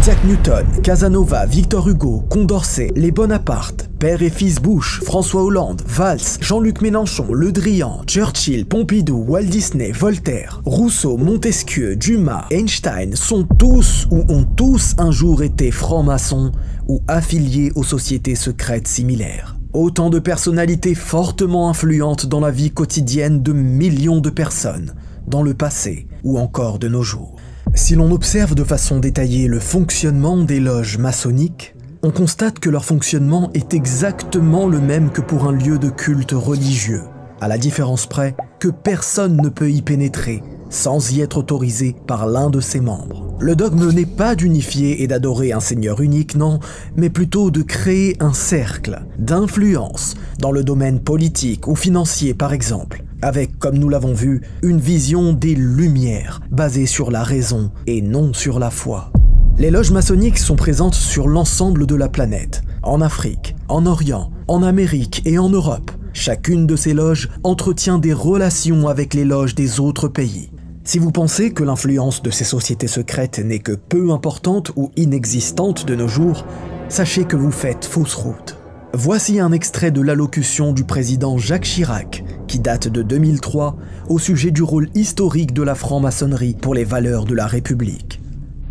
Isaac Newton, Casanova, Victor Hugo, Condorcet, les Bonaparte, père et fils Bush, François Hollande, Valls, Jean-Luc Mélenchon, Le Drian, Churchill, Pompidou, Walt Disney, Voltaire, Rousseau, Montesquieu, Dumas, Einstein sont tous ou ont tous un jour été francs-maçons ou affiliés aux sociétés secrètes similaires. Autant de personnalités fortement influentes dans la vie quotidienne de millions de personnes, dans le passé ou encore de nos jours. Si l'on observe de façon détaillée le fonctionnement des loges maçonniques, on constate que leur fonctionnement est exactement le même que pour un lieu de culte religieux, à la différence près que personne ne peut y pénétrer sans y être autorisé par l'un de ses membres. Le dogme n'est pas d'unifier et d'adorer un Seigneur unique, non, mais plutôt de créer un cercle d'influence dans le domaine politique ou financier par exemple, avec, comme nous l'avons vu, une vision des Lumières basée sur la raison et non sur la foi. Les loges maçonniques sont présentes sur l'ensemble de la planète, en Afrique, en Orient, en Amérique et en Europe. Chacune de ces loges entretient des relations avec les loges des autres pays. Si vous pensez que l'influence de ces sociétés secrètes n'est que peu importante ou inexistante de nos jours, sachez que vous faites fausse route. Voici un extrait de l'allocution du président Jacques Chirac, qui date de 2003, au sujet du rôle historique de la franc-maçonnerie pour les valeurs de la République.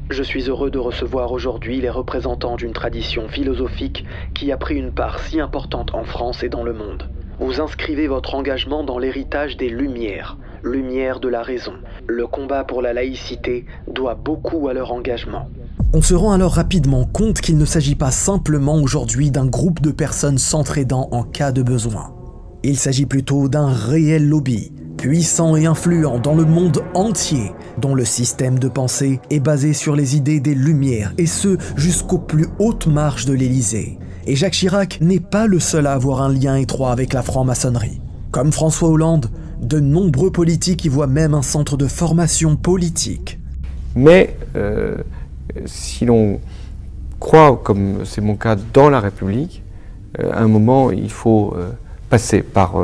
Je suis heureux de recevoir aujourd'hui les représentants d'une tradition philosophique qui a pris une part si importante en France et dans le monde. Vous inscrivez votre engagement dans l'héritage des Lumières, Lumière de la raison. Le combat pour la laïcité doit beaucoup à leur engagement. On se rend alors rapidement compte qu'il ne s'agit pas simplement aujourd'hui d'un groupe de personnes s'entraidant en cas de besoin. Il s'agit plutôt d'un réel lobby, puissant et influent dans le monde entier, dont le système de pensée est basé sur les idées des Lumières, et ce jusqu'aux plus hautes marches de l'Élysée. Et Jacques Chirac n'est pas le seul à avoir un lien étroit avec la franc-maçonnerie. Comme François Hollande, de nombreux politiques y voient même un centre de formation politique. Mais euh, si l'on croit, comme c'est mon cas, dans la République, euh, à un moment, il faut euh, passer par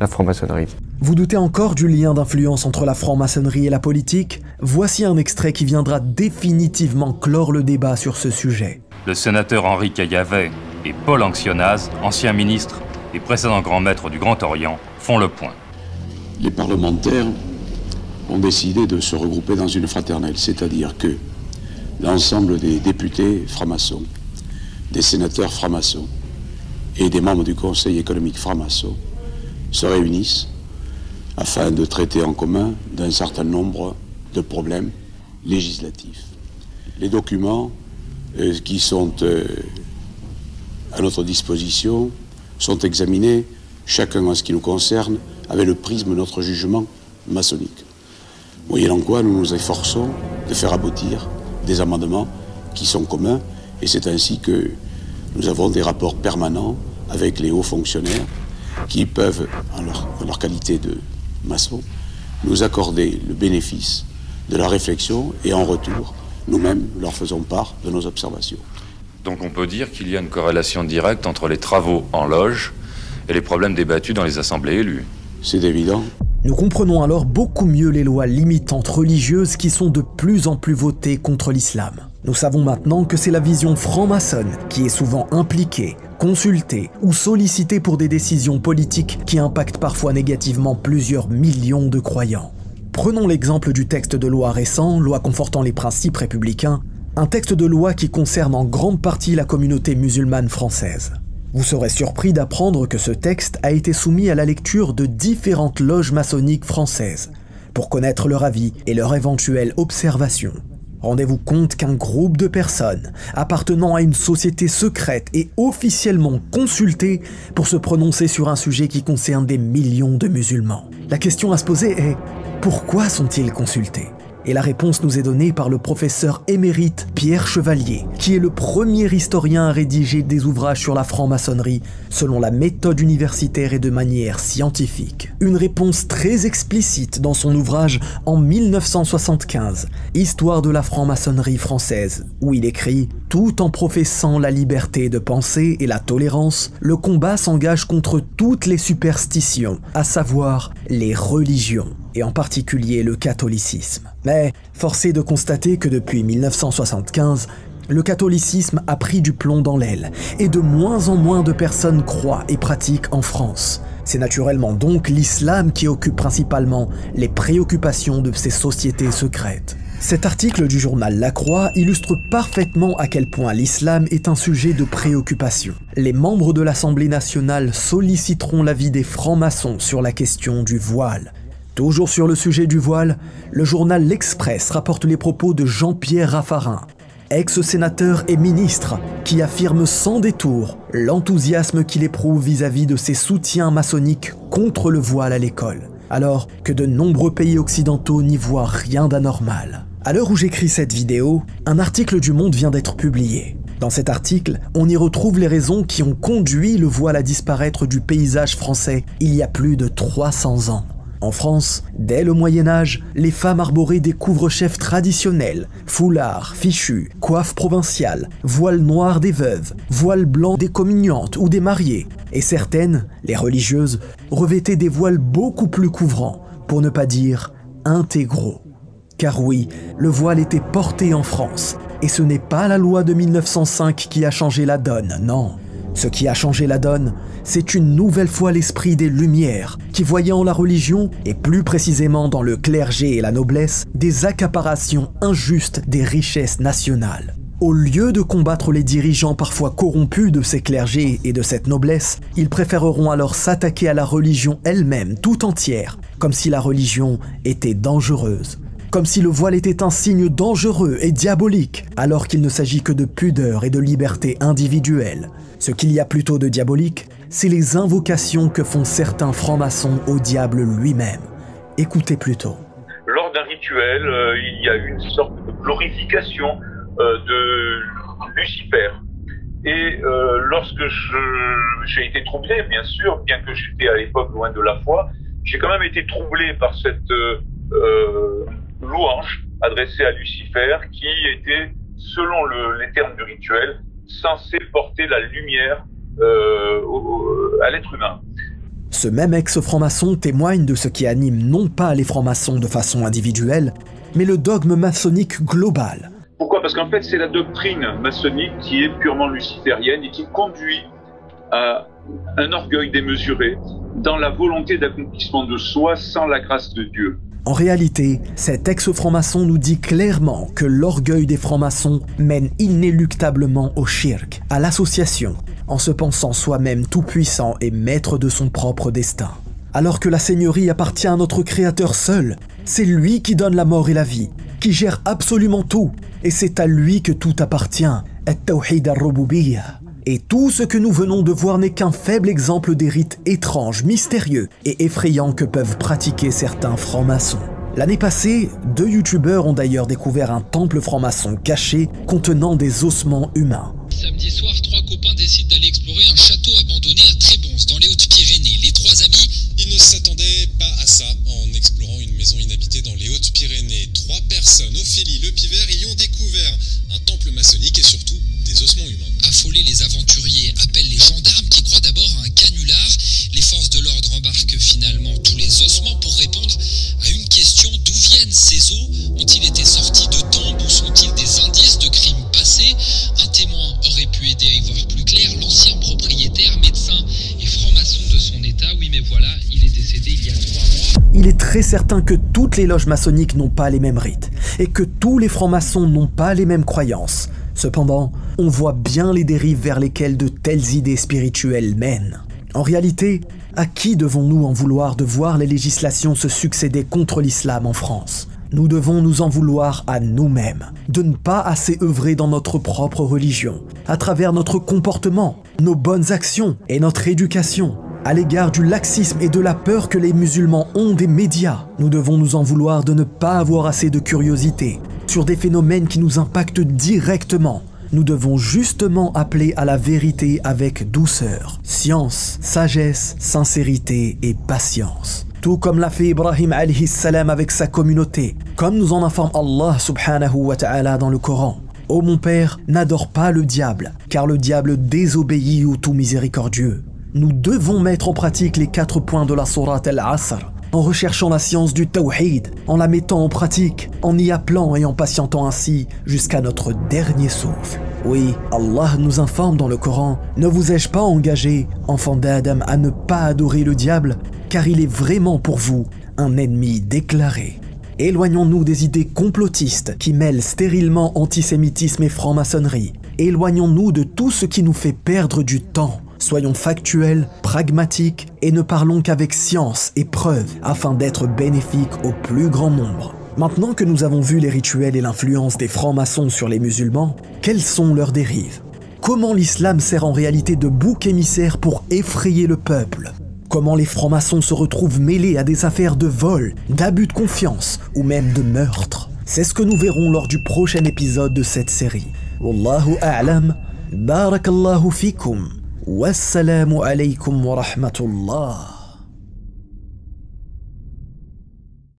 la franc-maçonnerie. Vous doutez encore du lien d'influence entre la franc-maçonnerie et la politique? Voici un extrait qui viendra définitivement clore le débat sur ce sujet. Le sénateur Henri Caillavet et Paul Anxionaz, anciens ministres et précédents grands maîtres du Grand Orient, font le point. Les parlementaires ont décidé de se regrouper dans une fraternelle, c'est-à-dire que l'ensemble des députés francs-maçons, des sénateurs francs-maçons et des membres du Conseil économique franc-maçon se réunissent afin de traiter en commun d'un certain nombre de problèmes législatifs. Les documents euh, qui sont euh, à notre disposition sont examinés, chacun en ce qui nous concerne, avec le prisme de notre jugement maçonnique. Moyennant quoi, nous nous efforçons de faire aboutir des amendements qui sont communs, et c'est ainsi que nous avons des rapports permanents avec les hauts fonctionnaires qui peuvent, en leur, qualité de maçon, nous accorder le bénéfice de la réflexion et en retour, nous-mêmes leur faisons part de nos observations. Donc on peut dire qu'il y a une corrélation directe entre les travaux en loge et les problèmes débattus dans les assemblées élues. C'est évident. Nous comprenons alors beaucoup mieux les lois limitantes religieuses qui sont de plus en plus votées contre l'islam. Nous savons maintenant que c'est la vision franc-maçonne qui est souvent impliquée, consultée ou sollicitée pour des décisions politiques qui impactent parfois négativement plusieurs millions de croyants. Prenons l'exemple du texte de loi récent, loi confortant les principes républicains, un texte de loi qui concerne en grande partie la communauté musulmane française. Vous serez surpris d'apprendre que ce texte a été soumis à la lecture de différentes loges maçonniques françaises, pour connaître leur avis et leur éventuelle observation. Rendez-vous compte qu'un groupe de personnes appartenant à une société secrète est officiellement consulté pour se prononcer sur un sujet qui concerne des millions de musulmans. La question à se poser est pourquoi sont-ils consultés? Et la réponse nous est donnée par le professeur émérite Pierre Chevalier, qui est le premier historien à rédiger des ouvrages sur la franc-maçonnerie selon la méthode universitaire et de manière scientifique. Une réponse très explicite dans son ouvrage en 1975, Histoire de la franc-maçonnerie française, où il écrit Tout en professant la liberté de penser et la tolérance, le combat s'engage contre toutes les superstitions, à savoir les religions et en particulier le catholicisme. Mais force est de constater que depuis 1975, le catholicisme a pris du plomb dans l'aile et de moins en moins de personnes croient et pratiquent en France. C'est naturellement donc l'islam qui occupe principalement les préoccupations de ces sociétés secrètes. Cet article du journal La Croix illustre parfaitement à quel point l'islam est un sujet de préoccupation. Les membres de l'Assemblée nationale solliciteront l'avis des francs-maçons sur la question du voile. Toujours sur le sujet du voile, le journal L'Express rapporte les propos de Jean-Pierre Raffarin, ex-sénateur et ministre, qui affirme sans détour l'enthousiasme qu'il éprouve vis-à-vis de ses soutiens maçonniques contre le voile à l'école, alors que de nombreux pays occidentaux n'y voient rien d'anormal. À l'heure où j'écris cette vidéo, un article du Monde vient d'être publié. Dans cet article, on y retrouve les raisons qui ont conduit le voile à disparaître du paysage français il y a plus de 300 ans. En France, dès le Moyen Âge, les femmes arboraient des couvre-chefs traditionnels, foulards, fichus, coiffes provinciales, voile noir des veuves, voile blanc des communiantes ou des mariées, et certaines, les religieuses, revêtaient des voiles beaucoup plus couvrants, pour ne pas dire intégraux. Car oui, le voile était porté en France, et ce n'est pas la loi de 1905 qui a changé la donne, non. Ce qui a changé la donne, c'est une nouvelle fois l'esprit des Lumières, qui voyait en la religion, et plus précisément dans le clergé et la noblesse, des accaparations injustes des richesses nationales. Au lieu de combattre les dirigeants parfois corrompus de ces clergés et de cette noblesse, ils préféreront alors s'attaquer à la religion elle-même tout entière, comme si la religion était dangereuse comme si le voile était un signe dangereux et diabolique, alors qu'il ne s'agit que de pudeur et de liberté individuelle. Ce qu'il y a plutôt de diabolique, c'est les invocations que font certains francs-maçons au diable lui-même. Écoutez plutôt. Lors d'un rituel, euh, il y a une sorte de glorification euh, de Lucifer. Et euh, lorsque j'ai été troublé, bien sûr, bien que j'étais à l'époque loin de la foi, j'ai quand même été troublé par cette louange adressée à Lucifer qui était, selon les termes du rituel, censé porter la lumière euh, à l'être humain. Ce même ex-franc-maçon témoigne de ce qui anime non pas les francs-maçons de façon individuelle, mais le dogme maçonnique global. Pourquoi? Parce qu'en fait, c'est la doctrine maçonnique qui est purement luciférienne et qui conduit à un orgueil démesuré dans la volonté d'accomplissement de soi sans la grâce de Dieu. En réalité, cet ex-franc-maçon nous dit clairement que l'orgueil des francs-maçons mène inéluctablement au shirk, à l'association, en se pensant soi-même tout-puissant et maître de son propre destin. Alors que la seigneurie appartient à notre Créateur seul, c'est lui qui donne la mort et la vie, qui gère absolument tout, et c'est à lui que tout appartient. Et tout ce que nous venons de voir n'est qu'un faible exemple des rites étranges, mystérieux et effrayants que peuvent pratiquer certains francs-maçons. L'année passée, deux youtubeurs ont d'ailleurs découvert un temple franc-maçon caché contenant des ossements humains. Samedi soir, trois copains décident d'aller explorer un château abandonné à Trébons, dans les Hautes-Pyrénées. Les trois amis, ils ne s'attendaient pas à ça en explorant une maison inhabitée dans les Hautes-Pyrénées. Trois personnes, Ophélie, Le Pivert, y ont découvert un temple maçonnique et surtout. Les aventuriers appellent les gendarmes qui croient d'abord à un canular. Les forces de l'ordre embarquent finalement tous les ossements pour répondre à une question d'où viennent ces os Ont-ils été sortis de tombes ou sont-ils des indices de crimes passés? Un témoin aurait pu aider à y voir plus clair. L'ancien propriétaire, médecin et franc-maçon de son état. Oui, mais voilà, il est décédé il y a trois mois. Il est très certain que toutes les loges maçonniques n'ont pas les mêmes rites et que tous les francs-maçons n'ont pas les mêmes croyances. Cependant, on voit bien les dérives vers lesquelles de telles idées spirituelles mènent. En réalité, à qui devons-nous en vouloir de voir les législations se succéder contre l'islam en France? Nous devons nous en vouloir à nous-mêmes, de ne pas assez œuvrer dans notre propre religion, à travers notre comportement, nos bonnes actions et notre éducation. À l'égard du laxisme et de la peur que les musulmans ont des médias, nous devons nous en vouloir de ne pas avoir assez de curiosité sur des phénomènes qui nous impactent directement nous devons justement appeler à la vérité avec douceur, science, sagesse, sincérité et patience. Tout comme l'a fait Ibrahim salam avec sa communauté, comme nous en informe Allah subhanahu wa ta'ala dans le Coran. Ô mon père, n'adore pas le diable, car le diable désobéit au tout miséricordieux. Nous devons mettre en pratique les quatre points de la sourate Al-Asr. en recherchant la science du tawhid, en la mettant en pratique, en y appelant et en patientant ainsi jusqu'à notre dernier souffle. Oui, Allah nous informe dans le Coran, ne vous ai-je pas engagé, enfant d'Adam, à ne pas adorer le diable, car il est vraiment pour vous un ennemi déclaré. Éloignons-nous des idées complotistes qui mêlent stérilement antisémitisme et franc-maçonnerie. Éloignons-nous de tout ce qui nous fait perdre du temps. Soyons factuels, pragmatiques et ne parlons qu'avec science et preuves afin d'être bénéfiques au plus grand nombre. Maintenant que nous avons vu les rituels et l'influence des francs-maçons sur les musulmans, quelles sont leurs dérives? Comment l'islam sert en réalité de bouc émissaire pour effrayer le peuple? Comment les francs-maçons se retrouvent mêlés à des affaires de vol, d'abus de confiance ou même de meurtre? C'est ce que nous verrons lors du prochain épisode de cette série. Wallahu a'lam, barakallahu fikum, wassalamu alaykum wa rahmatullah.